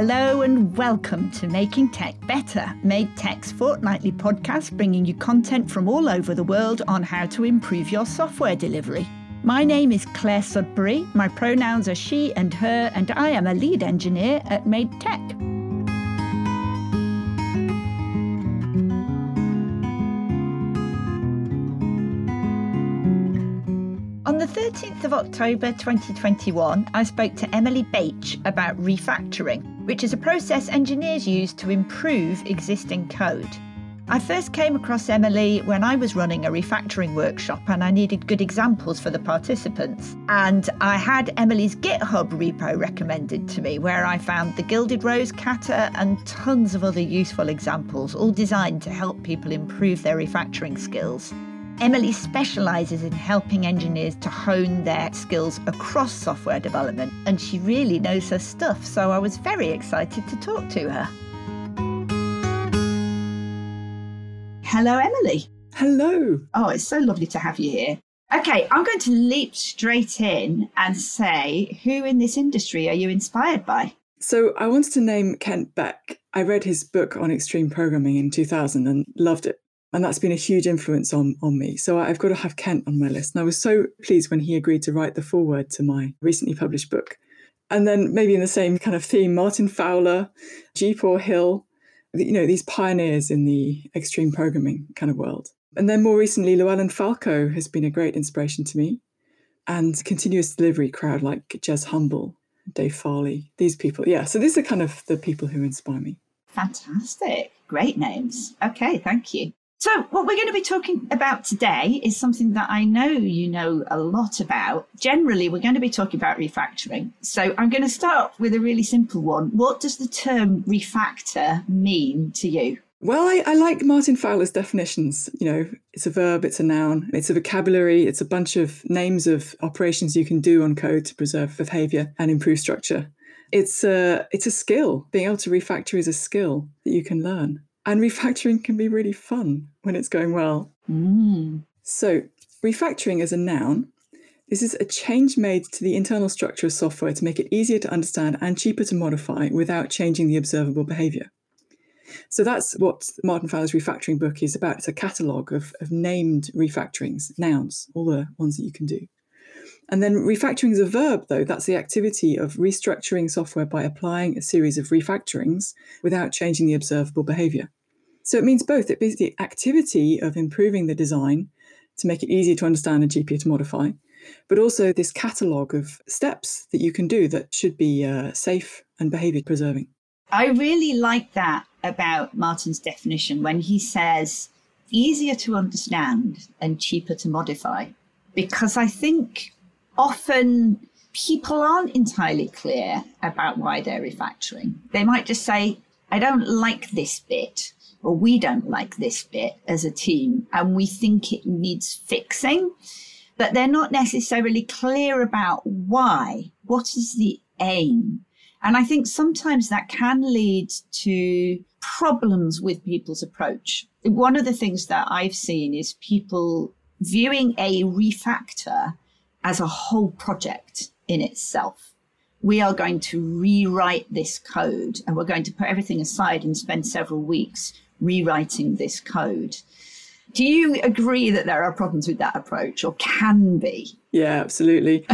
Hello and welcome to Making Tech Better, Made Tech's fortnightly podcast bringing you content from all over the world on how to improve your software delivery. My name is Clare Sudbery, my pronouns are she and her, and I am a lead engineer at Made Tech. On the 13th of October 2021, I spoke to Emily Bache about refactoring, which is a process engineers use to improve existing code. I first came across Emily when I was running a refactoring workshop and I needed good examples for the participants. And I had Emily's GitHub repo recommended to me, where I found the Gilded Rose Kata and tons of other useful examples, all designed to help people improve their refactoring skills. Emily specialises in helping engineers to hone their skills across software development, and she really knows her stuff, so I was very excited to talk to her. Hello, Emily. Hello. Oh, it's so lovely to have you here. Okay, I'm going to leap straight in and say who in this industry are you inspired by? So, I wanted to name Kent Beck. I read his book on extreme programming in 2000 and loved it and that's been a huge influence on on me. So I've got to have Kent on my list. And I was so pleased when he agreed to write the foreword to my recently published book. And then maybe in the same kind of theme, Martin Fowler, Geepaw Hill, you know, these pioneers in the extreme programming kind of world. And then more recently, Llewellyn Falco has been a great inspiration to me. And continuous delivery crowd like Jez Humble, Dave Farley, these people. Yeah, so these are kind of the people who inspire me. Fantastic. Great names. Okay, thank you. So, what we're going to be talking about today is something that I know you know a lot about. Generally, we're going to be talking about refactoring. So, I'm going to start with a really simple one. What does the term refactor mean to you? Well, I, I, like Martin Fowler's definitions. You know, it's a verb, it's a noun, it's a vocabulary, it's a bunch of names of operations you can do on code to preserve behavior and improve structure. It's a, it's a skill. Being able to refactor is a skill that you can learn. And refactoring can be really fun when it's going well. Mm. So, refactoring as a noun, this is a change made to the internal structure of software to make it easier to understand and cheaper to modify without changing the observable behavior. So that's what Martin Fowler's refactoring book is about. It's a catalogue of, of named refactorings, nouns, all the ones that you can do. And then refactoring is a verb, though. That's the activity of restructuring software by applying a series of refactorings without changing the observable behavior. So it means both. It means the activity of improving the design to make it easier to understand and cheaper to modify, but also this catalogue of steps that you can do that should be uh, safe and behaviour preserving. I really like that about Martin's definition when he says easier to understand and cheaper to modify, because I think often people aren't entirely clear about why they're refactoring. They might just say, I don't like this bit or we don't like this bit as a team and we think it needs fixing, but they're not necessarily clear about why. What is the aim? And I think sometimes that can lead to problems with people's approach. One of the things that I've seen is people viewing a refactor as a whole project in itself we are going to rewrite this code and we're going to put everything aside and spend several weeks rewriting this code. Do you agree that there are problems with that approach or can be? Yeah, absolutely.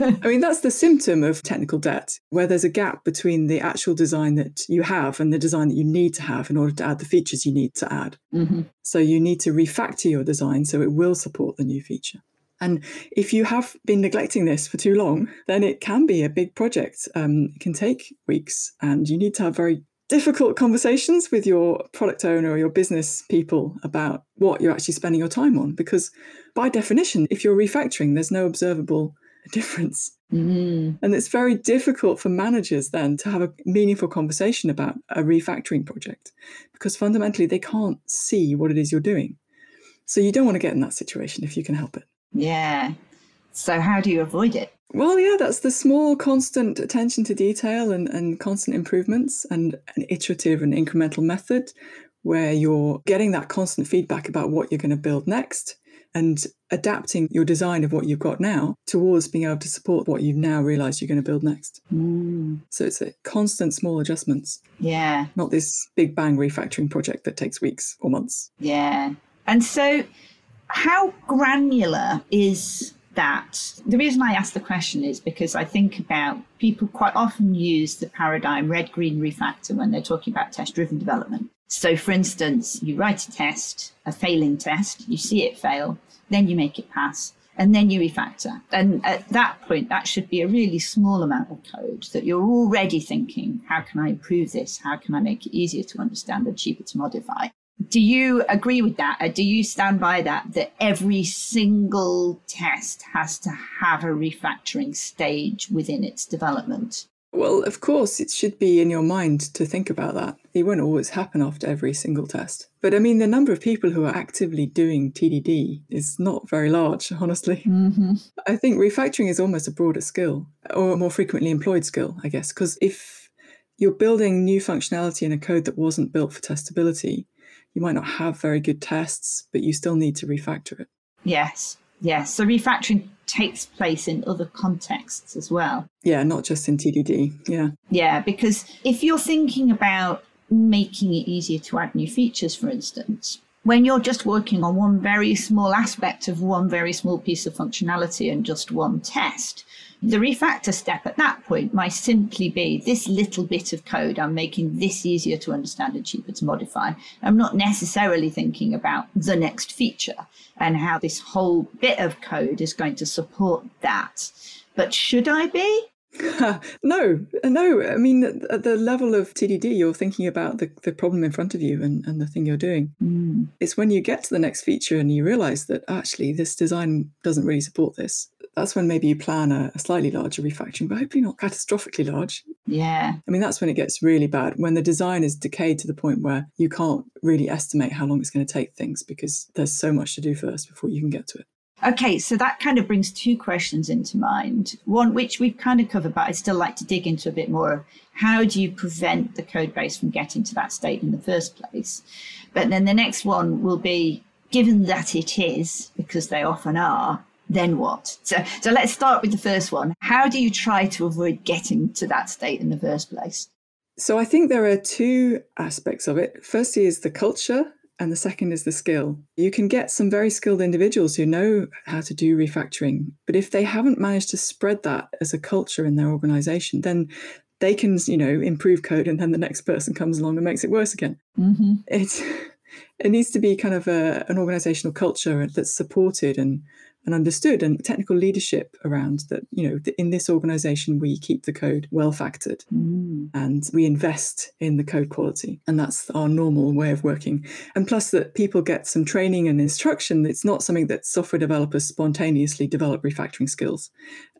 I mean, that's the symptom of technical debt, where there's a gap between the actual design that you have and the design that you need to have in order to add the features you need to add. Mm-hmm. So you need to refactor your design so it will support the new feature. And if you have been neglecting this for too long, then it can be a big project. Um, it can take weeks, and you need to have very difficult conversations with your product owner or your business people about what you're actually spending your time on. Because by definition, if you're refactoring, there's no observable difference. Mm. And it's very difficult for managers then to have a meaningful conversation about a refactoring project because fundamentally they can't see what it is you're doing. So you don't want to get in that situation if you can help it. Yeah. So, how do you avoid it? Well, yeah, that's the small, constant attention to detail and, and constant improvements and an iterative and incremental method where you're getting that constant feedback about what you're going to build next and adapting your design of what you've got now towards being able to support what you've now realized you're going to build next. Mm, So it's a constant small adjustments, yeah, not this big bang refactoring project that takes weeks or months. yeah. And so, how granular is that? The reason I ask the question is because I think about people quite often use the paradigm red green refactor when they're talking about test driven development. So, for instance, you write a test, a failing test, you see it fail, then you make it pass, and then you refactor. And at that point, that should be a really small amount of code that you're already thinking, how can I improve this? How can I make it easier to understand and cheaper to modify? Do you agree with that? Or do you stand by that, that every single test has to have a refactoring stage within its development? Well, of course, it should be in your mind to think about that. It won't always happen after every single test. But I mean, the number of people who are actively doing TDD is not very large, honestly. Mm-hmm. I think refactoring is almost a broader skill or a more frequently employed skill, I guess, because if you're building new functionality in a code that wasn't built for testability, you might not have very good tests, but you still need to refactor it. Yes, yes. So refactoring takes place in other contexts as well. Yeah, not just in TDD. Yeah. Yeah, because if you're thinking about making it easier to add new features, for instance, when you're just working on one very small aspect of one very small piece of functionality and just one test, the refactor step at that point might simply be this little bit of code. I'm making this easier to understand and cheaper to modify. I'm not necessarily thinking about the next feature and how this whole bit of code is going to support that. But should I be? no, no. I mean, at the level of TDD, you're thinking about the, the problem in front of you and, and the thing you're doing. Mm. It's when you get to the next feature and you realize that actually this design doesn't really support this. That's when maybe you plan a, a slightly larger refactoring, but hopefully not catastrophically large. Yeah. I mean, that's when it gets really bad, when the design is decayed to the point where you can't really estimate how long it's going to take things because there's so much to do first before you can get to it. Okay, so that kind of brings two questions into mind. One, which we've kind of covered, but I'd still like to dig into a bit more of how do you prevent the code base from getting to that state in the first place? But then the next one will be given that it is, because they often are, then what? So, so let's start with the first one. How do you try to avoid getting to that state in the first place? So I think there are two aspects of it. Firstly is the culture and the second is the skill. You can get some very skilled individuals who know how to do refactoring, but if they haven't managed to spread that as a culture in their organization, then they can, you know, improve code and then the next person comes along and makes it worse again. Mm-hmm. It it needs to be kind of a, an organizational culture that's supported and and understood and technical leadership around that you know in this organization we keep the code well factored Mm. and we invest in the code quality and that's our normal way of working and plus that people get some training and instruction it's not something that software developers spontaneously develop refactoring skills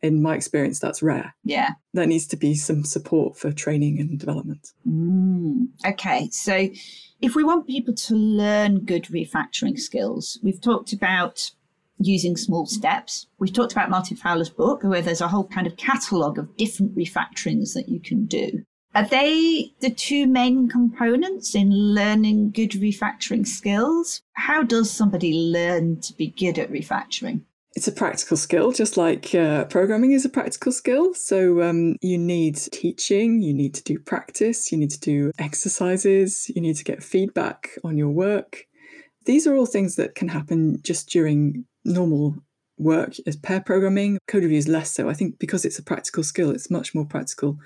in my experience that's rare Yeah. there needs to be some support for training and development Mm. Okay, so if we want people to learn good refactoring skills, we've talked about using small steps. We've talked about Martin Fowler's book, where there's a whole kind of catalogue of different refactorings that you can do. Are they the two main components in learning good refactoring skills? How does somebody learn to be good at refactoring? It's a practical skill, just like uh, programming is a practical skill. So um, you need teaching, you need to do practice, you need to do exercises, you need to get feedback on your work. These are all things that can happen just during normal work as pair programming. Code review is less so. I think because it's a practical skill, it's much more practical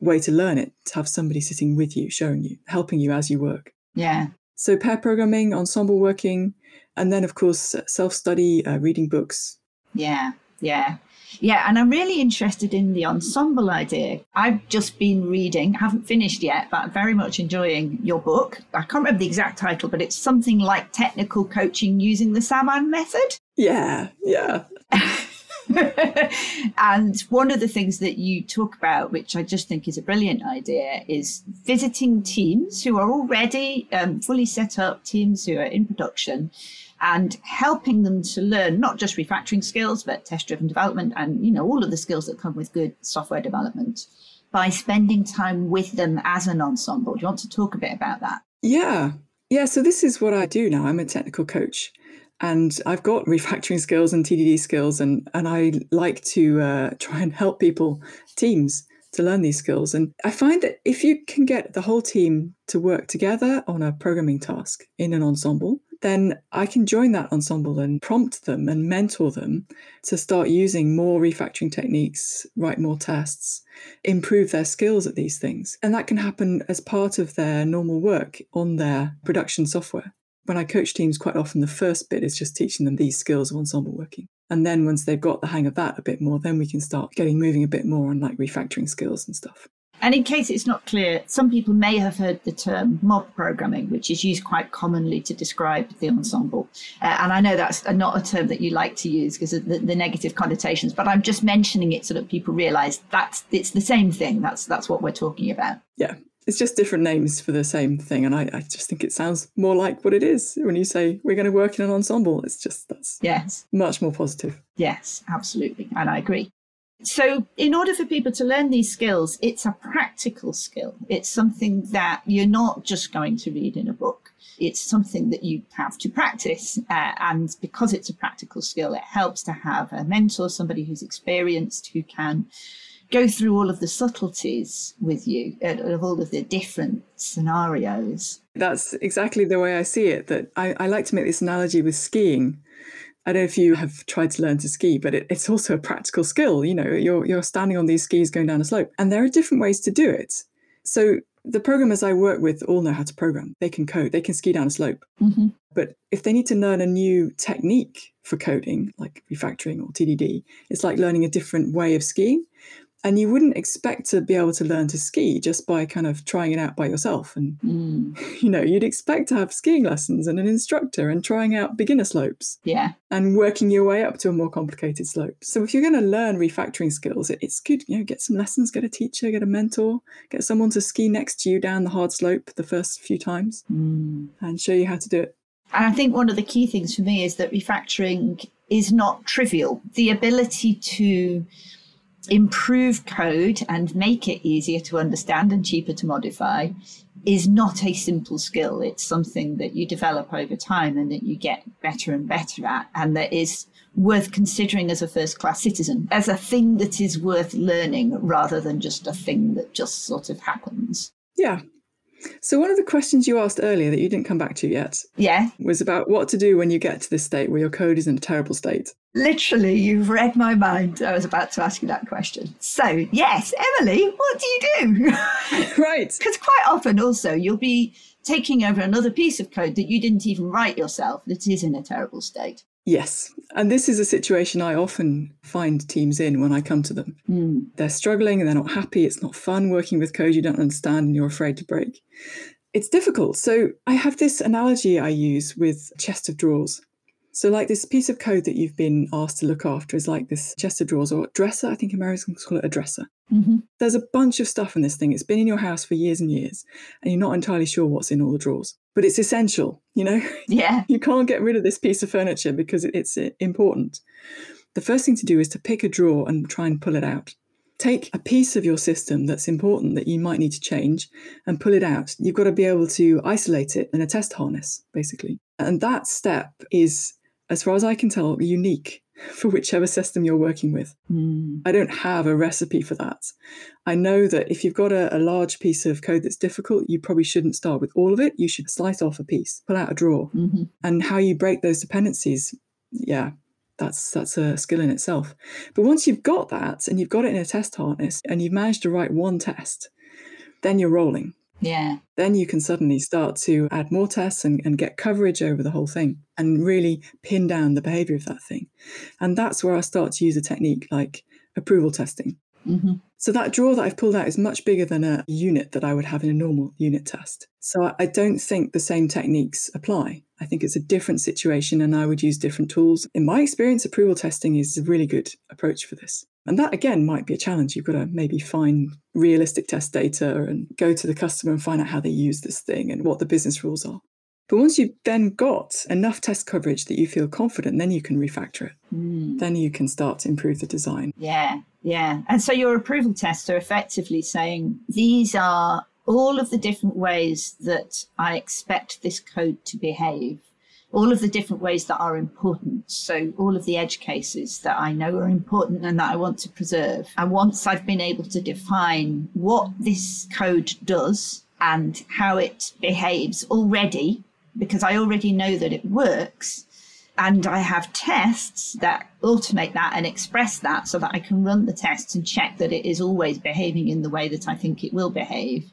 way to learn it to have somebody sitting with you, showing you, helping you as you work. Yeah. So pair programming, ensemble working, and then of course self study, uh, reading books. Yeah, yeah. Yeah, and I'm really interested in the ensemble idea. I've just been reading, haven't finished yet, but I'm very much enjoying your book. I can't remember the exact title, but it's something like technical coaching using the Samman method. Yeah, yeah. and one of the things that you talk about, which I just think is a brilliant idea, is visiting teams who are already um, fully set up, teams who are in production, and helping them to learn not just refactoring skills, but test-driven development, and you know all of the skills that come with good software development by spending time with them as an ensemble. Do you want to talk a bit about that? Yeah. Yeah. So this is what I do now. I'm a technical coach. And I've got refactoring skills and TDD skills, and, and I like to uh, try and help people, teams, to learn these skills. And I find that if you can get the whole team to work together on a programming task in an ensemble, then I can join that ensemble and prompt them and mentor them to start using more refactoring techniques, write more tests, improve their skills at these things. And that can happen as part of their normal work on their production software. When I coach teams, quite often the first bit is just teaching them these skills of ensemble working. And then once they've got the hang of that a bit more, then we can start getting moving a bit more on like refactoring skills and stuff. And in case it's not clear, some people may have heard the term mob programming, which is used quite commonly to describe the ensemble. Uh, and I know that's not a term that you like to use because of the, the, negative connotations, but I'm just mentioning it so that people realize that it's the same thing. That's that's what we're talking about. Yeah. It's just different names for the same thing. And I, I just think it sounds more like what it is when you say we're going to work in an ensemble. It's just that's yes. much more positive. Yes, absolutely. And I agree. So, in order for people to learn these skills, it's a practical skill. It's something that you're not just going to read in a book. It's something that you have to practice. Uh, and because it's a practical skill, it helps to have a mentor, somebody who's experienced, who can go through all of the subtleties with you uh, of all of the different scenarios. That's exactly the way I see it. That I, I like to make this analogy with skiing I don't know if you have tried to learn to ski, but it, it's also a practical skill. You know, you're you're standing on these skis going down a slope, and there are different ways to do it. So the programmers I work with all know how to program. They can code. They can ski down a slope. Mm-hmm. But if they need to learn a new technique for coding, like refactoring or TDD, it's like learning a different way of skiing and you wouldn't expect to be able to learn to ski just by kind of trying it out by yourself. And mm. you know you'd expect to have skiing lessons and an instructor and trying out beginner slopes yeah. and working your way up to a more complicated slope. So if you're going to learn refactoring skills it's good you know get some lessons get a teacher get a mentor get someone to ski next to you down the hard slope the first few times mm. and show you how to do it. And i think one of the key things for me is that refactoring is not trivial. The ability to improve code and make it easier to understand and cheaper to modify is not a simple skill. It's something that you develop over time and that you get better and better at, and that is worth considering as a first class citizen, as a thing that is worth learning rather than just a thing that just sort of happens. Yeah, so, one of the questions you asked earlier that you didn't come back to yet yeah. was about what to do when you get to this state where your code is in a terrible state. Literally, you've read my mind. I was about to ask you that question. So, yes, Emily, what do you do? right. Because quite often, also, you'll be taking over another piece of code that you didn't even write yourself that is in a terrible state. Yes. And this is a situation I often find teams in when I come to them. Mm. They're struggling and they're not happy. It's not fun working with code you don't understand and you're afraid to break. It's difficult. So I have this analogy I use with chest of drawers. So, like this piece of code that you've been asked to look after is like this chest of drawers or dresser. I think Americans call it a dresser. Mm-hmm. There's a bunch of stuff in this thing. It's been in your house for years and years, and you're not entirely sure what's in all the drawers. But it's essential, you know? Yeah. you can't get rid of this piece of furniture because it's uh, important. The first thing to do is to pick a drawer and try and pull it out. Take a piece of your system that's important that you might need to change and pull it out. You've got to be able to isolate it in a test harness, basically. And that step is as far as I can tell, unique for whichever system you're working with. Mm. I don't have a recipe for that. I know that if you've got a, a, large piece of code that's difficult, you probably shouldn't start with all of it. You should slice off a piece, pull out a drawer. Mm-hmm. And how you break those dependencies, yeah, that's that's a skill in itself. But once you've got that and you've got it in a test harness and you've managed to write one test, then you're rolling. Yeah. Then you can suddenly start to add more tests and, and get coverage over the whole thing and really pin down the behavior of that thing. And that's where I start to use a technique like approval testing. Mm-hmm. So that drawer that I've pulled out is much bigger than a unit that I would have in a normal unit test. So I don't think the same techniques apply. I think it's a different situation and I would use different tools. In my experience, approval testing is a really good approach for this. And that again might be a challenge. You've got to maybe find realistic test data and go to the customer and find out how they use this thing and what the business rules are. But once you've then got enough test coverage that you feel confident, then you can refactor it. Mm. Then you can start to improve the design. Yeah, yeah. And so your approval tests are effectively saying these are all of the different ways that I expect this code to behave all of the different ways that are important. So, all of the edge cases that I know are important and that I want to preserve. And once I've been able to define what this code does and how it behaves already, because I already know that it works, and I have tests that automate that and express that so that I can run the tests and check that it is always behaving in the way that I think it will behave.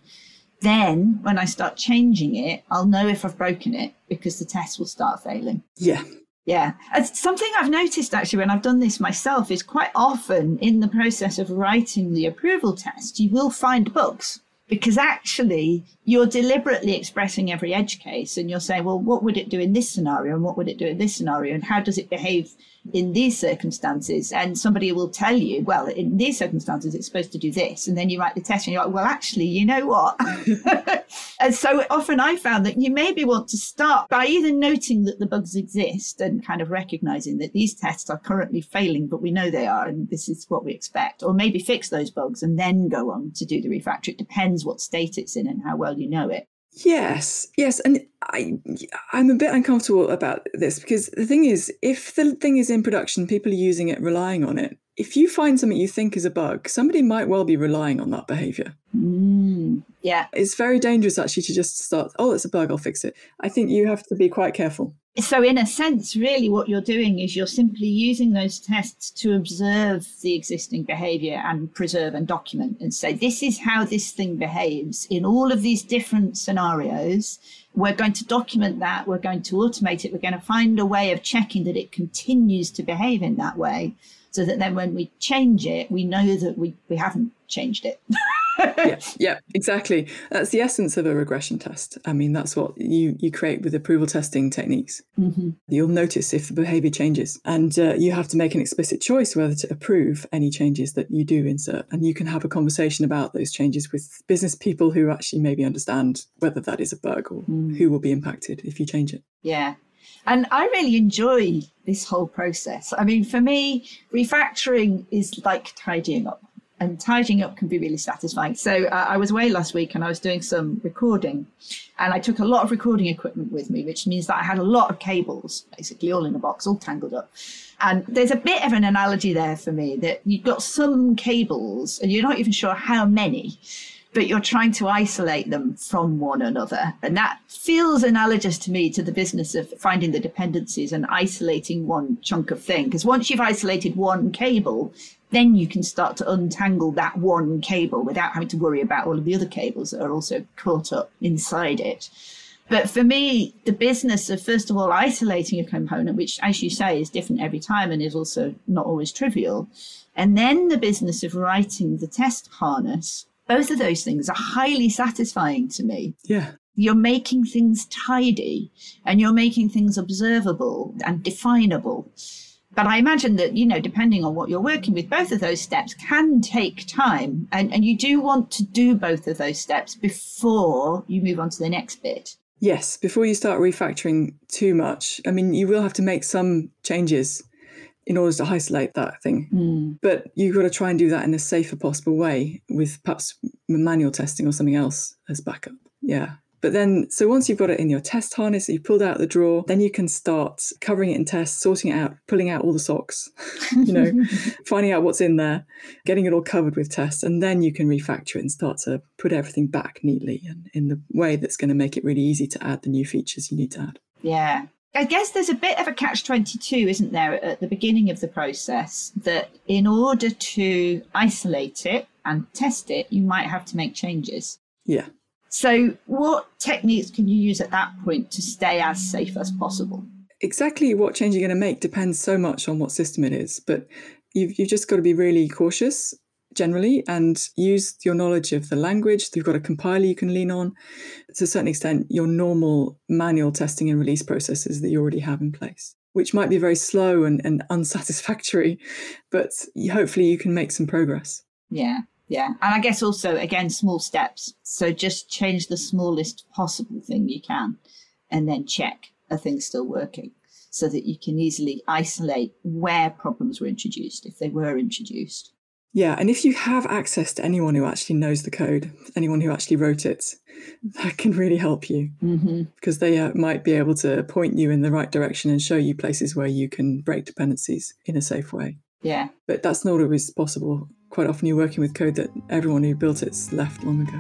Then, when I start changing it, I'll know if I've broken it because the test will start failing. Yeah. Yeah. It's something I've noticed actually when I've done this myself is quite often in the process of writing the approval test, you will find bugs because actually you're deliberately expressing every edge case and you're saying, well, what would it do in this scenario and what would it do in this scenario and how does it behave in these circumstances? And somebody will tell you, well, in these circumstances, it's supposed to do this. And then you write the test and you're like, well, actually, you know what? and so often I found that you maybe want to start by either noting that the bugs exist and kind of recognizing that these tests are currently failing, but we know they are, and this is what we expect, or maybe fix those bugs and then go on to do the refactor. It depends what state it's in and how well you know it. Yes, yes, and I I'm a bit uncomfortable about this because the thing is, if the thing is in production, people are using it, relying on it. If you find something you think is a bug, somebody might well be relying on that behavior. Mm, yeah, it's very dangerous actually to just start. Oh, it's a bug. I'll fix it. I think you have to be quite careful. So, in a sense, really, what you're doing is you're simply using those tests to observe the existing behavior and preserve and document and say, this is how this thing behaves in all of these different scenarios. We're going to document that. We're going to automate it. We're going to find a way of checking that it continues to behave in that way so that then when we change it, we know that we, we haven't changed it. yeah, yeah, exactly. That's the essence of a regression test. I mean, that's what you you create with approval testing techniques. Mm-hmm. You'll notice if the behavior changes, and uh, you have to make an explicit choice whether to approve any changes that you do insert. And you can have a conversation about those changes with business people who actually maybe understand whether that is a bug or mm. who will be impacted if you change it. Yeah, and I really enjoy this whole process. I mean, for me, refactoring is like tidying up and tidying up can be really satisfying. So uh, I was away last week and I was doing some recording, and I took a lot of recording equipment with me, which means that I had a lot of cables, basically all in a box, all tangled up. And there's a bit of an analogy there for me that you've got some cables and you're not even sure how many. But you're trying to isolate them from one another. And that feels analogous to me to the business of finding the dependencies and isolating one chunk of thing. Because once you've isolated one cable, then you can start to untangle that one cable without having to worry about all of the other cables that are also caught up inside it. But for me, the business of first of all isolating a component, which, as you say, is different every time and is also not always trivial, and then the business of writing the test harness, both of those things are highly satisfying to me. Yeah. You're making things tidy and you're making things observable and definable. But I imagine that, you know, depending on what you're working with, both of those steps can take time. And, and you do want to do both of those steps before you move on to the next bit. Yes, before you start refactoring too much. I mean, you will have to make some changes in order to isolate that thing. Mm. But you've got to try and do that in the safer possible way with perhaps manual testing or something else as backup. Yeah. But then, so once you've got it in your test harness, you've pulled out the drawer, then you can start covering it in tests, sorting it out, pulling out all the socks, you know, finding out what's in there, getting it all covered with tests. And then you can refactor it and start to put everything back neatly and in the way that's going to make it really easy to add the new features you need to add. Yeah. I guess there's a bit of a catch 22, isn't there, at the beginning of the process that in order to isolate it and test it, you might have to make changes. Yeah. So, what techniques can you use at that point to stay as safe as possible? Exactly what change you're going to make depends so much on what system it is, but you've, you've just got to be really cautious generally and use your knowledge of the language. You've got a compiler you can lean on. To a certain extent, your normal manual testing and release processes that you already have in place, which might be very slow and, and unsatisfactory, but hopefully you can make some progress. Yeah. Yeah. And I guess also, again, small steps. So just change the smallest possible thing you can and then check are things still working so that you can easily isolate where problems were introduced if they were introduced. Yeah, and if you have access to anyone who actually knows the code, anyone who actually wrote it, that can really help you Mm-hmm. because they uh, might be able to point you in the right direction and show you places where you can break dependencies in a safe way. Yeah. But that's not always possible. Quite often you're working with code that everyone who built it's left long ago.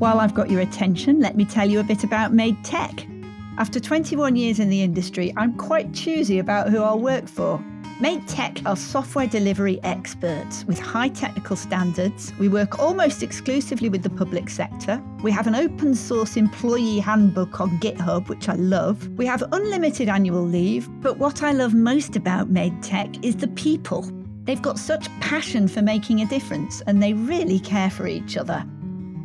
While I've got your attention, let me tell you a bit about Made Tech. After 21 years in the industry, I'm quite choosy about who I'll work for. Made Tech are software delivery experts with high technical standards. We work almost exclusively with the public sector. We have an open source employee handbook on GitHub, which I love. We have unlimited annual leave. But what I love most about Made Tech is the people. They've got such passion for making a difference and they really care for each other.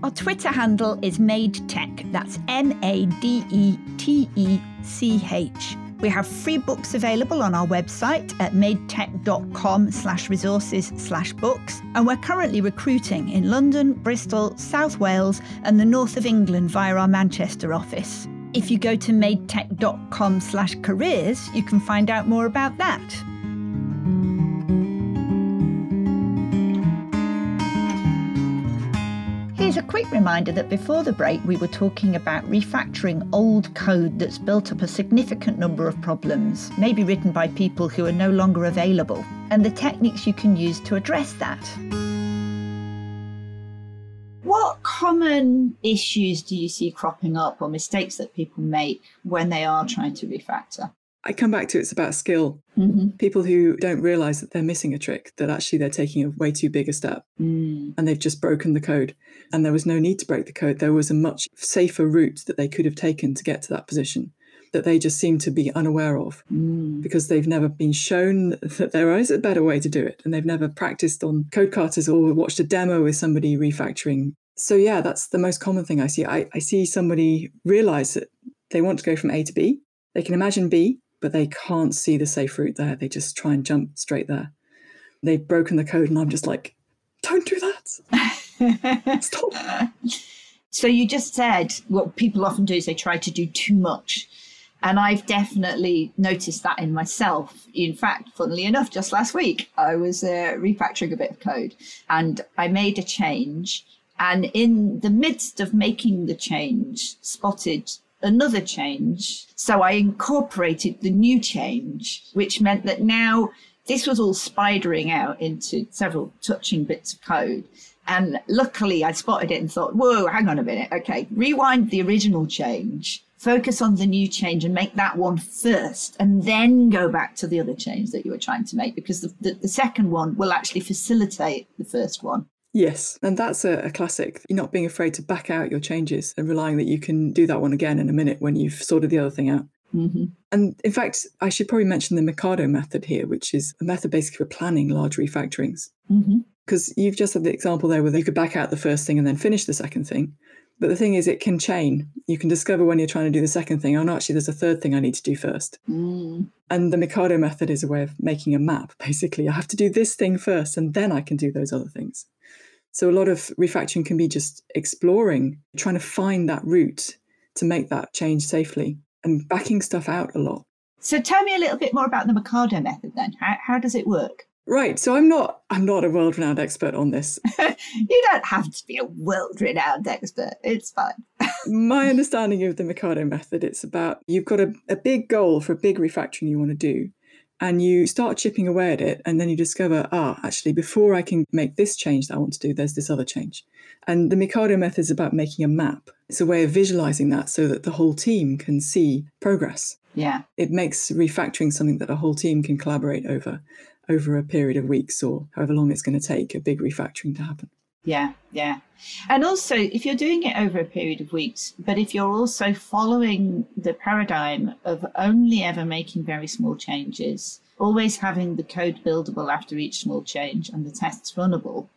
Our Twitter handle is Made Tech. That's M A D E T E C H. We have free books available on our website at madetech.com slash resources slash books. And we're currently recruiting in London, Bristol, South Wales, and the north of England via our Manchester office. If you go to madetech.com slash careers, you can find out more about that. Here's a quick reminder that before the break, we were talking about refactoring old code that's built up a significant number of problems, maybe written by people who are no longer available, and the techniques you can use to address that. What common issues do you see cropping up or mistakes that people make when they are trying to refactor? I come back to it's about skill. Mm-hmm. People who don't realize that they're missing a trick, that actually they're taking a way too big a step Mm. and they've just broken the code. And there was no need to break the code. There was a much safer route that they could have taken to get to that position that they just seem to be unaware of Mm. because they've never been shown that there is a better way to do it. And they've never practiced on code katas or watched a demo with somebody refactoring. So, yeah, that's the most common thing I see. I, I see somebody realize that they want to go from A to B. They can imagine B, but they can't see the safe route there. They just try and jump straight there. They've broken the code, and I'm just like, don't do that. Stop. So you just said what people often do is they try to do too much. And I've definitely noticed that in myself. In fact, funnily enough, just last week, I was uh, refactoring a bit of code and I made a change. And in the midst of making the change, spotted another change. So I incorporated the new change, which meant that now this was all spidering out into several touching bits of code. And luckily, I spotted it and thought, whoa, hang on a minute. Okay, rewind the original change, focus on the new change and make that one first, and then go back to the other change that you were trying to make because the, the, the second one will actually facilitate the first one. Yes, and that's a, a classic. You're not being afraid to back out your changes and relying that you can do that one again in a minute when you've sorted the other thing out. Mm-hmm. And in fact, I should probably mention the Mikado method here, which is a method basically for planning large refactorings. Mm-hmm. Because you've just had the example there where you could back out the first thing and then finish the second thing. But the thing is, it can chain. You can discover when you're trying to do the second thing, oh no, actually, there's a third thing I need to do first. Mm. And the Mikado method is a way of making a map. Basically, I have to do this thing first, and then I can do those other things. So a lot of refactoring can be just exploring, trying to find that route to make that change safely and backing stuff out a lot. So tell me a little bit more about the Mikado method then. How, how does it work? Right. So I'm not I'm not a world-renowned expert on this. you don't have to be a world-renowned expert. It's fine. My understanding of the Mikado method, it's about you've got a, a big goal for a big refactoring you want to do. And you start chipping away at it, and then you discover, ah, actually, before I can make this change that I want to do, there's this other change. And the Mikado method is about making a map. It's a way of visualizing that so that the whole team can see progress. Yeah. It makes refactoring something that a whole team can collaborate over over a period of weeks or however long it's going to take a big refactoring to happen. Yeah, yeah. And also, if you're doing it over a period of weeks, but if you're also following the paradigm of only ever making very small changes, always having the code buildable after each small change and the tests runnable,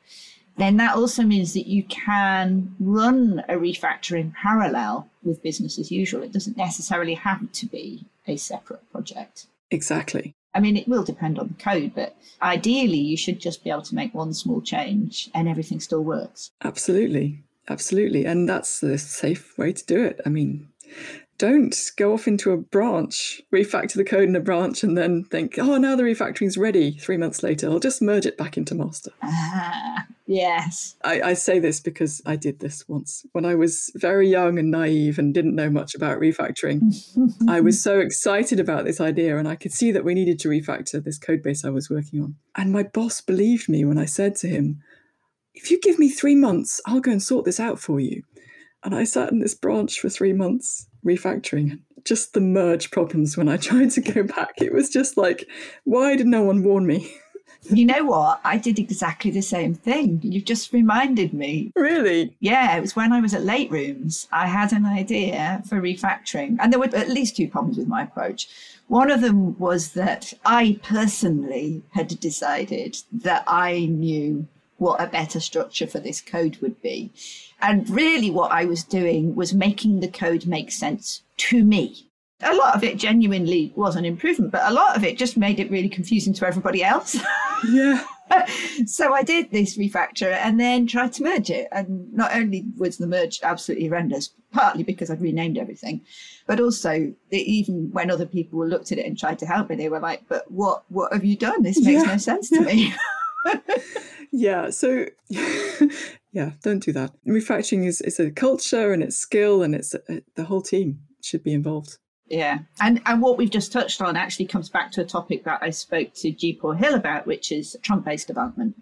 then that also means that you can run a refactor in parallel with business as usual. It doesn't necessarily have to be a separate project. Exactly. I mean, it will depend on the code, but ideally, you should just be able to make one small change and everything still works. Absolutely. Absolutely. And that's the safe way to do it. I mean, don't go off into a branch, refactor the code in a branch, and then think, oh, now the refactoring's ready three months later. I'll just merge it back into master. Ah, yes. I, I, say this because I did this once. When I was very young and naive and didn't know much about refactoring, I was so excited about this idea and I could see that we needed to refactor this code base I was working on. And my boss believed me when I said to him, if you give me three months, I'll go and sort this out for you. And I sat in this branch for three months refactoring. Just the merge problems when I tried to go back. It was just like, why did no one warn me? You know what? I did exactly the same thing. You've just reminded me. Really? Yeah, it was when I was at LateRooms. I had an idea for refactoring, and there were at least two problems with my approach. One of them was that I personally had decided that I knew what a better structure for this code would be. And really, what I was doing was making the code make sense to me. A lot of it genuinely was an improvement, but a lot of it just made it really confusing to everybody else. Yeah. so I did this refactor and then tried to merge it. And not only was the merge absolutely horrendous, partly because I'd renamed everything, but also even when other people looked at it and tried to help me, they were like, "But what? What have you done? This makes yeah. no sense to me." yeah. So yeah, don't do that. Refactoring is, is a culture and it's skill and it's a, uh, the whole team should be involved. Yeah, and and what we've just touched on actually comes back to a topic that I spoke to Geepaw Hill about, which is trunk-based development,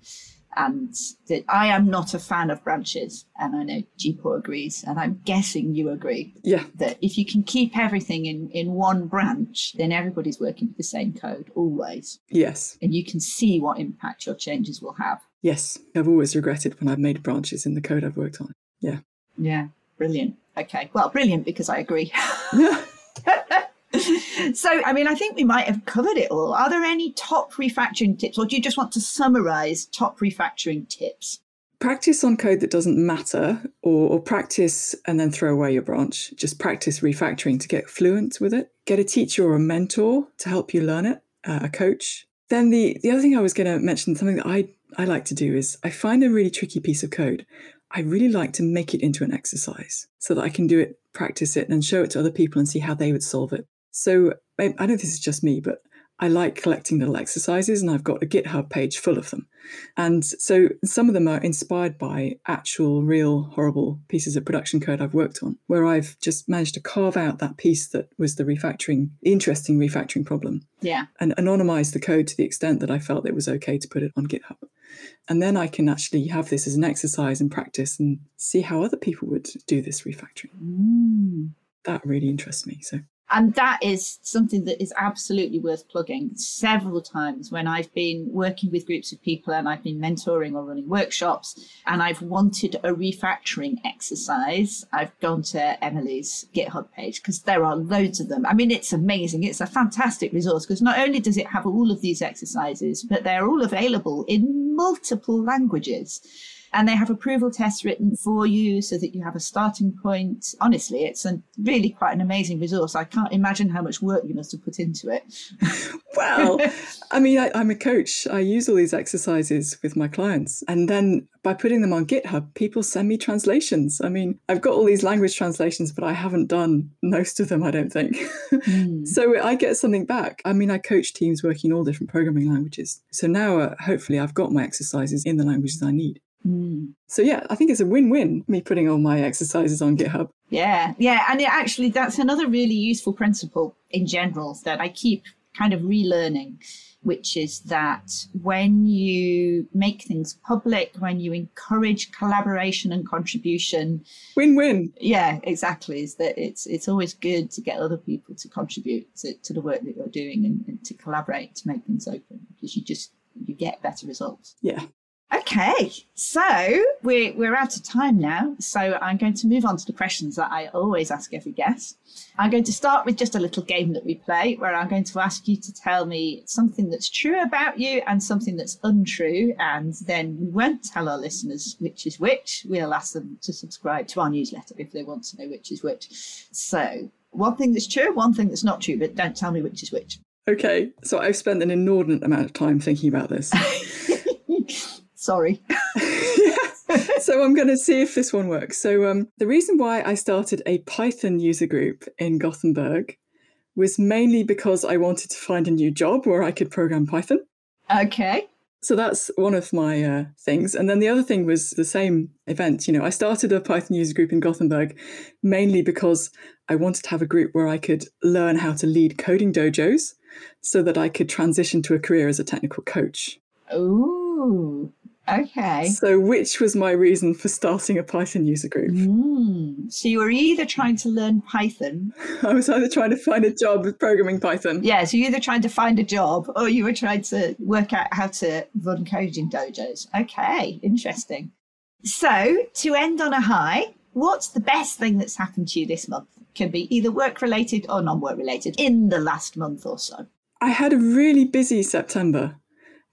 and that I am not a fan of branches, and I know Geepaw agrees, and I'm guessing you agree. Yeah, that if you can keep everything in in one branch, then everybody's working with the same code always. Yes, and you can see what impact your changes will have. Yes, I've always regretted when I've made branches in the code I've worked on. Yeah. Yeah, brilliant. Okay, well, brilliant because I agree. so, I mean, I think we might have covered it all. Are there any top refactoring tips, or do you just want to summarize top refactoring tips? Practice on code that doesn't matter, or, or, practice and then throw away your branch. Just practice refactoring to get fluent with it. Get a teacher or a mentor to help you learn it, uh, a coach. Then the, the other thing I was going to mention, something that I I like to do is I find a really tricky piece of code. I really like to make it into an exercise so that I can do it, practice it, and show it to other people and see how they would solve it. So I know this is just me, but I like collecting little exercises and I've got a GitHub page full of them. And so some of them are inspired by actual, real, horrible pieces of production code I've worked on, where I've just managed to carve out that piece that was the refactoring, interesting refactoring problem. Yeah. And anonymize the code to the extent that I felt it was okay to put it on GitHub. And then I can actually have this as an exercise and practice and see how other people would do this refactoring. Mm. That really interests me. So and that is something that is absolutely worth plugging. Several times when I've been working with groups of people and I've been mentoring or running workshops and I've wanted a refactoring exercise, I've gone to Emily's GitHub page because there are loads of them. I mean, it's amazing. It's a fantastic resource because not only does it have all of these exercises, but they're all available in multiple languages and they have approval tests written for you so that you have a starting point. Honestly, it's a really quite an amazing resource. I can't imagine how much work you must have put into it. well, I mean, I, I'm a coach. I use all these exercises with my clients, and then by putting them on GitHub, people send me translations. I mean, I've got all these language translations, but I haven't done most of them, I don't think. Mm. so I get something back. I mean, I coach teams working all different programming languages. So now, uh, hopefully, I've got my exercises in the languages I need. Mm. So yeah, I think it's a win-win me putting all my exercises on GitHub. Yeah, yeah, and it actually that's another really useful principle in general that I keep kind of relearning, which is that when you make things public, when you encourage collaboration and contribution, win-win. Yeah, exactly. Is that it's it's always good to get other people to contribute to, to the work that you're doing and, and to collaborate to make things open because you just you get better results. Yeah, Okay, so we're, we're out of time now. So I'm going to move on to the questions that I always ask every guest. I'm going to start with just a little game that we play where I'm going to ask you to tell me something that's true about you and something that's untrue. And then we won't tell our listeners which is which. We'll ask them to subscribe to our newsletter if they want to know which is which. So, one thing that's true, one thing that's not true, but don't tell me which is which. Okay, so I've spent an inordinate amount of time thinking about this. Sorry. so I'm going to see if this one works. So um, the reason why I started a Python user group in Gothenburg was mainly because I wanted to find a new job where I could program Python. Okay. So that's one of my uh, things. And then the other thing was the same event. You know, I started a Python user group in Gothenburg mainly because I wanted to have a group where I could learn how to lead coding dojos so that I could transition to a career as a technical coach. Ooh, okay. So, which was my reason for starting a Python user group? Mm. So, you were either trying to learn Python. I was either trying to find a job with programming Python. Yeah, so you're either trying to find a job or you were trying to work out how to run coding dojos. Okay, interesting. So, to end on a high, what's the best thing that's happened to you this month? Can be either work related or non work related in the last month or so. I had a really busy September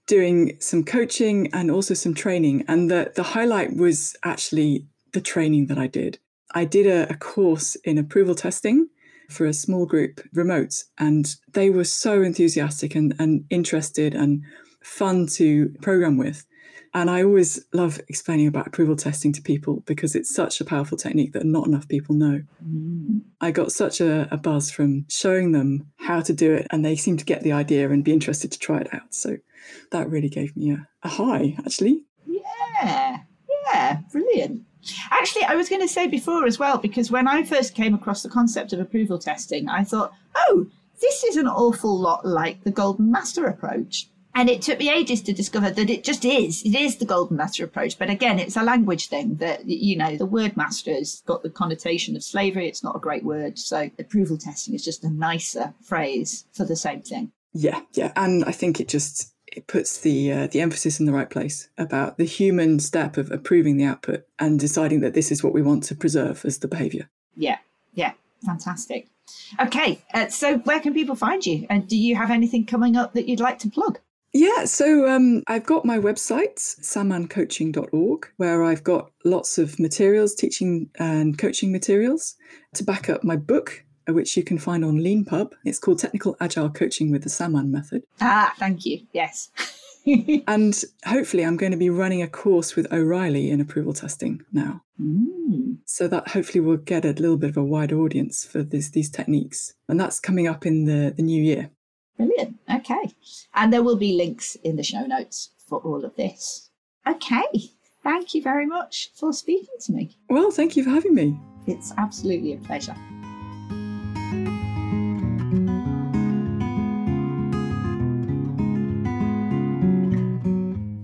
doing some coaching and also some training. And the, the highlight was actually the training that I did. I did a, a course in approval testing for a small group remote, and they were so enthusiastic and, and interested and fun to program with. And I always love explaining about approval testing to people because it's such a powerful technique that not enough people know. Mm. I got such a, a, buzz from showing them how to do it, and they seemed to get the idea and be interested to try it out. So that really gave me a, a high, actually. Yeah, yeah, brilliant. Actually, I was going to say before as well, because when I first came across the concept of approval testing, I thought, oh, this is an awful lot like the Golden Master approach. And it took me ages to discover that it just is. It is the golden master approach. But again, it's a language thing that, you know, the word master has got the connotation of slavery. It's not a great word. So approval testing is just a nicer phrase for the same thing. Yeah, yeah. And I think it just it puts the uh, the emphasis in the right place about the human step of approving the output and deciding that this is what we want to preserve as the behavior. Yeah, yeah. Fantastic. Okay, uh, so where can people find you? And do you have anything coming up that you'd like to plug? Yeah, so um, I've got my website, sammancoaching.org, where I've got lots of materials, teaching and coaching materials to back up my book, uh, which you can find on LeanPub. It's called Technical Agile Coaching with the Samman Method. Ah, thank you. Yes. and hopefully, I'm going to be running a course with O'Reilly in approval testing now. Mm. So that hopefully will get a little bit of a wider audience for this, these techniques. And that's coming up in the, the new year. Brilliant. Okay. And there will be links in the show notes for all of this. Okay. Thank you very much for speaking to me. Well, thank you for having me. It's absolutely a pleasure.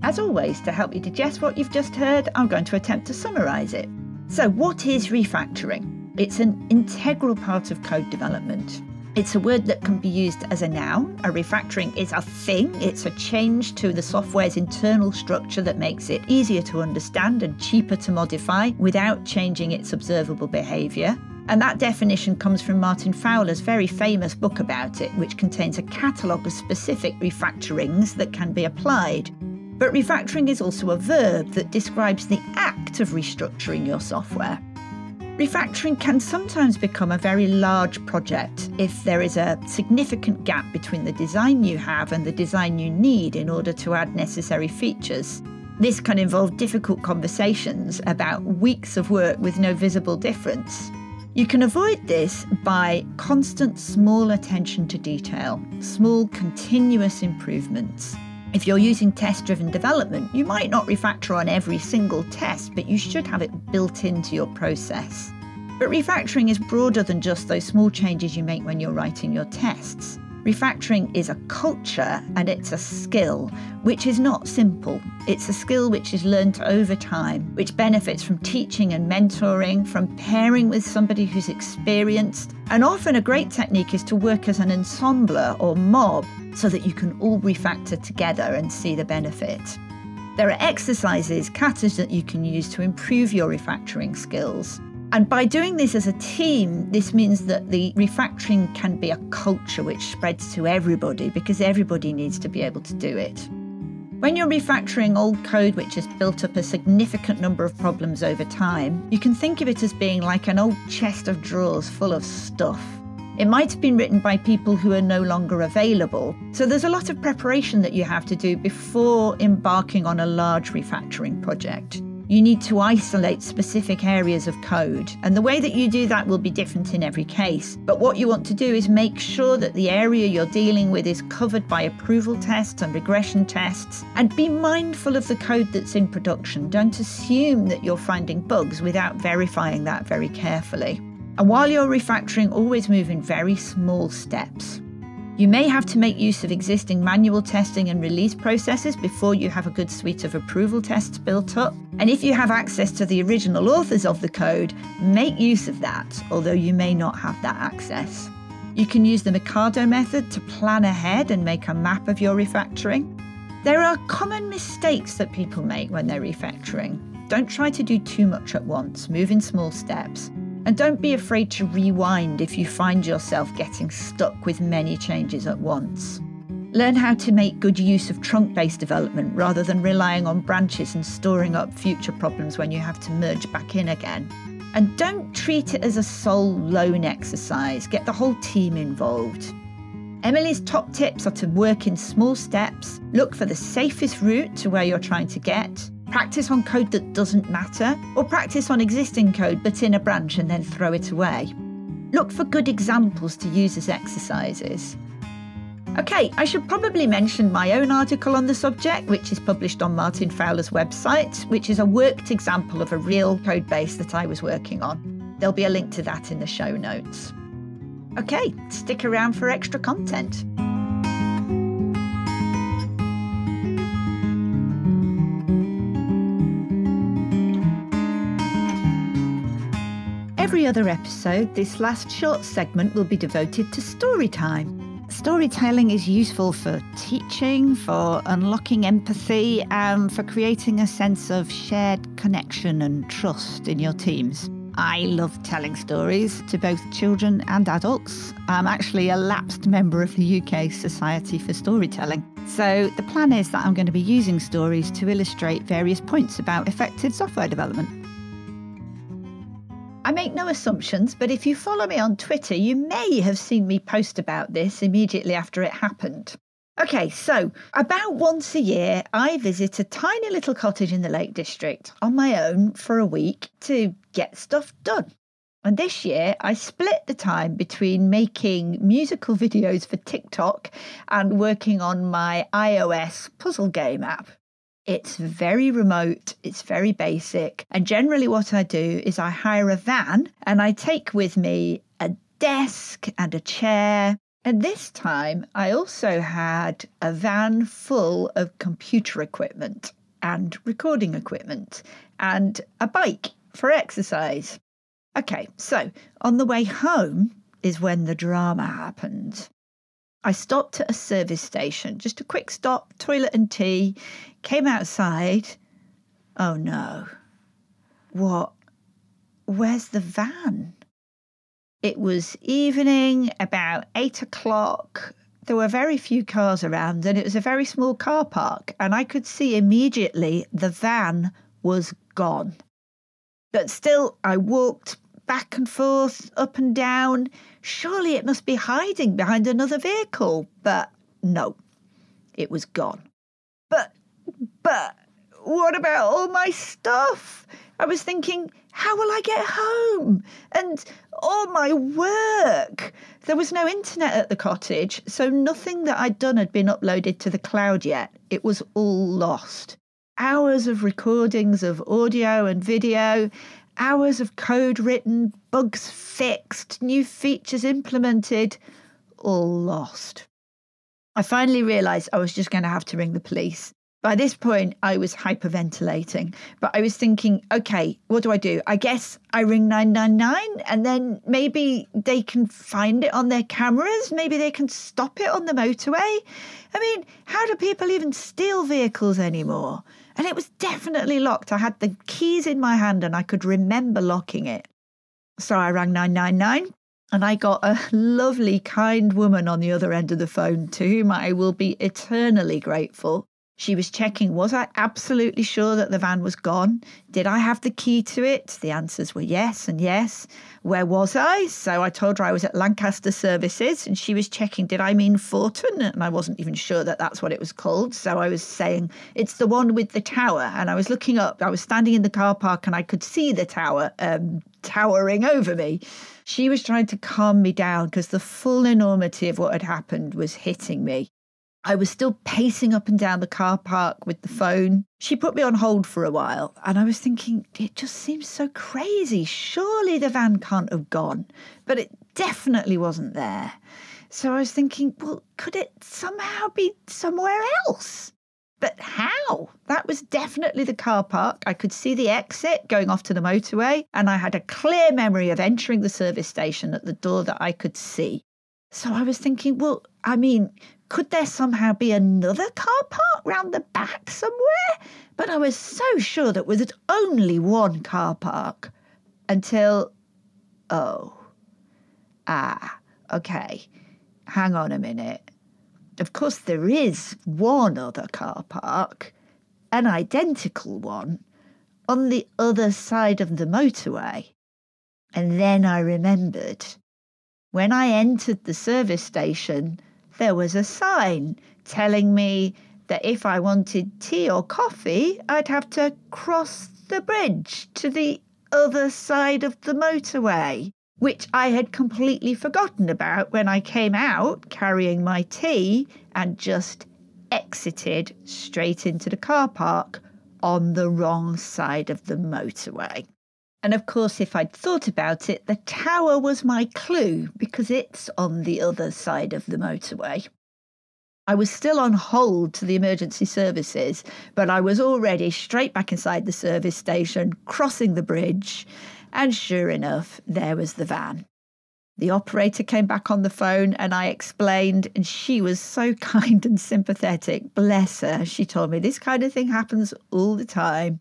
As always, to help you digest what you've just heard, I'm going to attempt to summarise it. So, what is refactoring? It's an integral part of code development. It's a word that can be used as a noun. A refactoring is a thing, it's a change to the software's internal structure that makes it easier to understand and cheaper to modify without changing its observable behaviour. And that definition comes from Martin Fowler's very famous book about it, which contains a catalogue of specific refactorings that can be applied. But refactoring is also a verb that describes the act of restructuring your software. Refactoring can sometimes become a very large project if there is a significant gap between the design you have and the design you need in order to add necessary features. This can involve difficult conversations about weeks of work with no visible difference. You can avoid this by constant small attention to detail, small continuous improvements. If you're using test driven development, you might not refactor on every single test, but you should have it built into your process. But refactoring is broader than just those small changes you make when you're writing your tests. Refactoring is a culture and it's a skill, which is not simple. It's a skill which is learned over time, which benefits from teaching and mentoring, from pairing with somebody who's experienced. And often a great technique is to work as an ensemble or mob so that you can all refactor together and see the benefit. There are exercises, katas that you can use to improve your refactoring skills. And by doing this as a team, this means that the refactoring can be a culture which spreads to everybody because everybody needs to be able to do it. When you're refactoring old code which has built up a significant number of problems over time, you can think of it as being like an old chest of drawers full of stuff. It might have been written by people who are no longer available, so there's a lot of preparation that you have to do before embarking on a large refactoring project. you need to isolate specific areas of code. And the way that you do that will be different in every case. But what you want to do is make sure that the area you're dealing with is covered by approval tests and regression tests. And be mindful of the code that's in production. Don't assume that you're finding bugs without verifying that very carefully. And while you're refactoring, always move in very small steps. You may have to make use of existing manual testing and release processes before you have a good suite of approval tests built up. And if you have access to the original authors of the code, make use of that, although you may not have that access. You can use the Mikado method to plan ahead and make a map of your refactoring. There are common mistakes that people make when they're refactoring. Don't try to do too much at once, move in small steps. And don't be afraid to rewind if you find yourself getting stuck with many changes at once. Learn how to make good use of trunk based development rather than relying on branches and storing up future problems when you have to merge back in again. And don't treat it as a sole lone exercise, get the whole team involved. Emily's top tips are to work in small steps, look for the safest route to where you're trying to get, practice on code that doesn't matter, or practice on existing code but in a branch and then throw it away. Look for good examples to use as exercises. Okay, I should probably mention my own article on the subject, which is published on Martin Fowler's website, which is a worked example of a real code base that I was working on. There'll be a link to that in the show notes. Okay, stick around for extra content. Other episode, this last short segment will be devoted to story time. Storytelling is useful for teaching, for unlocking empathy, and for creating a sense of shared connection and trust in your teams. I love telling stories to both children and adults. I'm actually a lapsed member of the UK Society for Storytelling. So, the plan is that I'm going to be using stories to illustrate various points about effective software development. I make no assumptions, but if you follow me on Twitter, you may have seen me post about this immediately after it happened. Okay, so about once a year, I visit a tiny little cottage in the Lake District on my own for a week to get stuff done. And this year, I split the time between making musical videos for TikTok and working on my iOS puzzle game app. It's very remote, it's very basic. And generally, what I do is I hire a van and I take with me a desk and a chair. And this time, I also had a van full of computer equipment and recording equipment and a bike for exercise. Okay, so on the way home is when the drama happened. I stopped at a service station, just a quick stop, toilet and tea, came outside. Oh no. What? Where's the van? It was evening, about eight o'clock. There were very few cars around, and it was a very small car park. And I could see immediately the van was gone. But still, I walked back and forth, up and down. Surely it must be hiding behind another vehicle. But no, it was gone. But, but, what about all my stuff? I was thinking, how will I get home? And all my work. There was no internet at the cottage, so nothing that I'd done had been uploaded to the cloud yet. It was all lost. Hours of recordings of audio and video, hours of code written, bugs fixed, new features implemented, all lost. I finally realised I was just going to have to ring the police. By this point, I was hyperventilating, but I was thinking, okay, what do I do? I guess I ring 999 and then maybe they can find it on their cameras. Maybe they can stop it on the motorway. I mean, how do people even steal vehicles anymore? And it was definitely locked. I had the keys in my hand and I could remember locking it. So I rang 999 and I got a lovely, kind woman on the other end of the phone to whom I will be eternally grateful. She was checking, was I absolutely sure that the van was gone? Did I have the key to it? The answers were yes and yes. Where was I? So I told her I was at Lancaster Services and she was checking, did I mean Forton? And I wasn't even sure that that's what it was called. So I was saying, it's the one with the tower. And I was looking up, I was standing in the car park and I could see the tower um, towering over me. She was trying to calm me down because the full enormity of what had happened was hitting me. I was still pacing up and down the car park with the phone. She put me on hold for a while, and I was thinking, it just seems so crazy. Surely the van can't have gone, but it definitely wasn't there. So I was thinking, well, could it somehow be somewhere else? But how? That was definitely the car park. I could see the exit going off to the motorway, and I had a clear memory of entering the service station at the door that I could see. So I was thinking, well, I mean, could there somehow be another car park round the back somewhere? But I was so sure that was only one car park until. Oh. Ah, okay. Hang on a minute. Of course, there is one other car park, an identical one, on the other side of the motorway. And then I remembered. When I entered the service station, there was a sign telling me that if I wanted tea or coffee, I'd have to cross the bridge to the other side of the motorway, which I had completely forgotten about when I came out carrying my tea and just exited straight into the car park on the wrong side of the motorway. And of course, if I'd thought about it, the tower was my clue because it's on the other side of the motorway. I was still on hold to the emergency services, but I was already straight back inside the service station, crossing the bridge, and sure enough, there was the van. The operator came back on the phone and I explained, and she was so kind and sympathetic. Bless her. She told me this kind of thing happens all the time.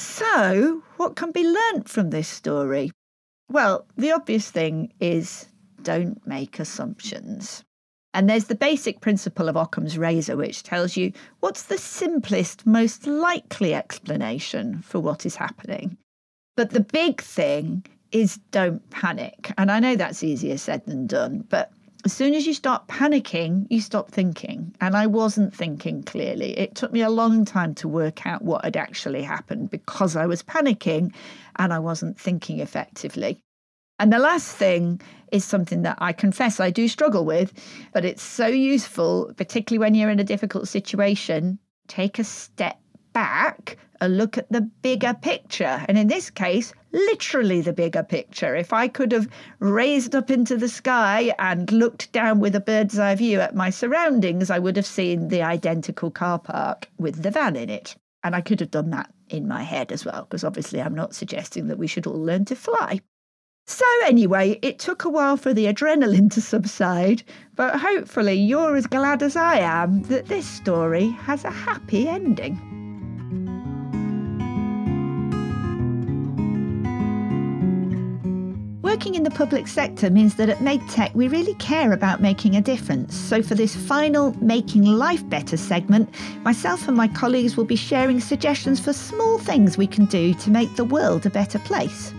So, what can be learnt from this story? Well, the obvious thing is don't make assumptions. And there's the basic principle of Occam's razor, which tells you what's the simplest, most likely explanation for what is happening. But the big thing is don't panic. And I know that's easier said than done, but as soon as you start panicking, you stop thinking. And I wasn't thinking clearly. It took me a long time to work out what had actually happened because I was panicking and I wasn't thinking effectively. And the last thing is something that I confess I do struggle with, but it's so useful, particularly when you're in a difficult situation. Take a step back a look at the bigger picture. And in this case, literally the bigger picture. If I could have raised up into the sky and looked down with a bird's eye view at my surroundings, I would have seen the identical car park with the van in it. And I could have done that in my head as well, because obviously I'm not suggesting that we should all learn to fly. So, anyway, it took a while for the adrenaline to subside, but hopefully you're as glad as I am that this story has a happy ending. Working in the public sector means that at MadeTech we really care about making a difference. So, for this final Making Life Better segment, myself and my colleagues will be sharing suggestions for small things we can do to make the world a better place.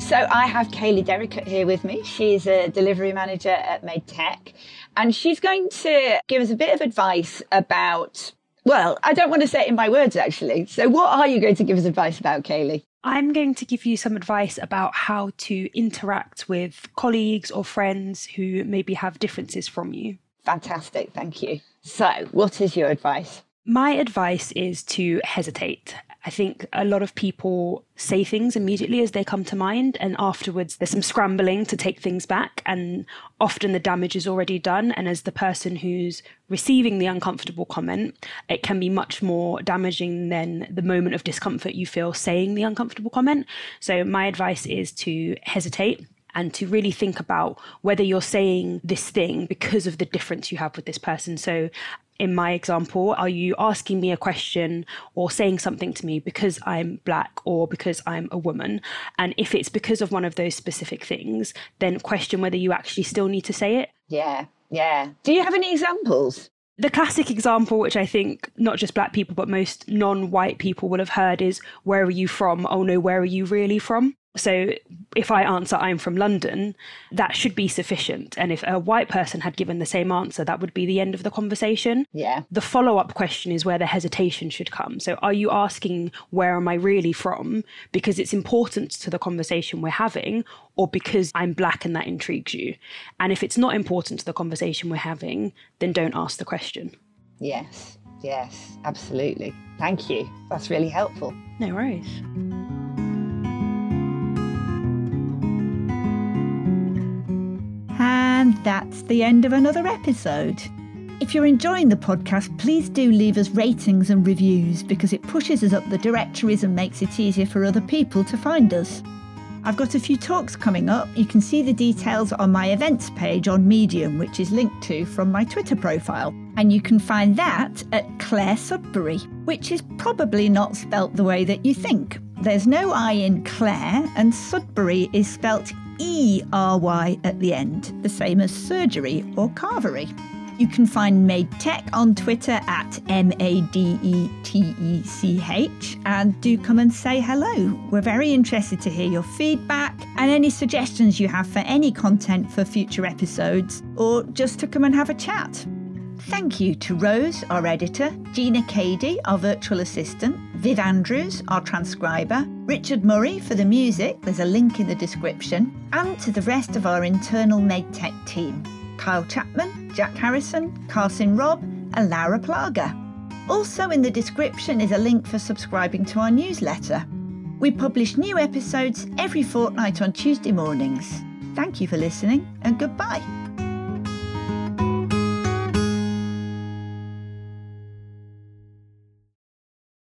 So, I have Kaylee Derrickott here with me. She's a delivery manager at MadeTech, and she's going to give us a bit of advice about well, I don't want to say it in my words actually. So, what are you going to give us advice about, Kaylee? I'm going to give you some advice about how to interact with colleagues or friends who maybe have differences from you. Fantastic, thank you. So, what is your advice? My advice is to hesitate I think a lot of people say things immediately as they come to mind, and afterwards there's some scrambling to take things back, and often the damage is already done. And as the person who's receiving the uncomfortable comment, it can be much more damaging than the moment of discomfort you feel saying the uncomfortable comment. So, my advice is to hesitate and to really think about whether you're saying this thing because of the difference you have with this person. So in my example, are you asking me a question or saying something to me because I'm black or because I'm a woman? And if it's because of one of those specific things, then question whether you actually still need to say it. Yeah, yeah. Do you have any examples? The classic example, which I think not just black people, but most non white people will have heard, is Where are you from? Oh no, where are you really from? So if I answer I'm from London, that should be sufficient. And if a white person had given the same answer, that would be the end of the conversation. Yeah. The follow up question is where the hesitation should come. So are you asking where am I really from because it's important to the conversation we're having or because I'm black and that intrigues you? And if it's not important to the conversation we're having, then don't ask the question. Yes. Yes, absolutely. Thank you. That's really helpful. No worries. That's the end of another episode. If you're enjoying the podcast, please do leave us ratings and reviews because it pushes us up the directories and makes it easier for other people to find us. I've got a few talks coming up. You can see the details on my events page on Medium, which is linked to from my Twitter profile. And you can find that at Clare Sudbery, which is probably not spelt the way that you think. There's no I in Clare, and Sudbery is spelt E R Y at the end, the same as surgery or carvery. You can find Made Tech on Twitter at M A D E T E C H and do come and say hello. We're very interested to hear your feedback and any suggestions you have for any content for future episodes or just to come and have a chat. Thank you to Rose, our editor, Gina Cady, our virtual assistant, Viv Andrews, our transcriber, Richard Murray for the music, there's a link in the description, and to the rest of our internal Made Tech team Kyle Chapman, Jack Harrison, Carson Robb, and Lara Plaga. Also in the description is a link for subscribing to our newsletter. We publish new episodes every fortnight on Tuesday mornings. Thank you for listening and goodbye.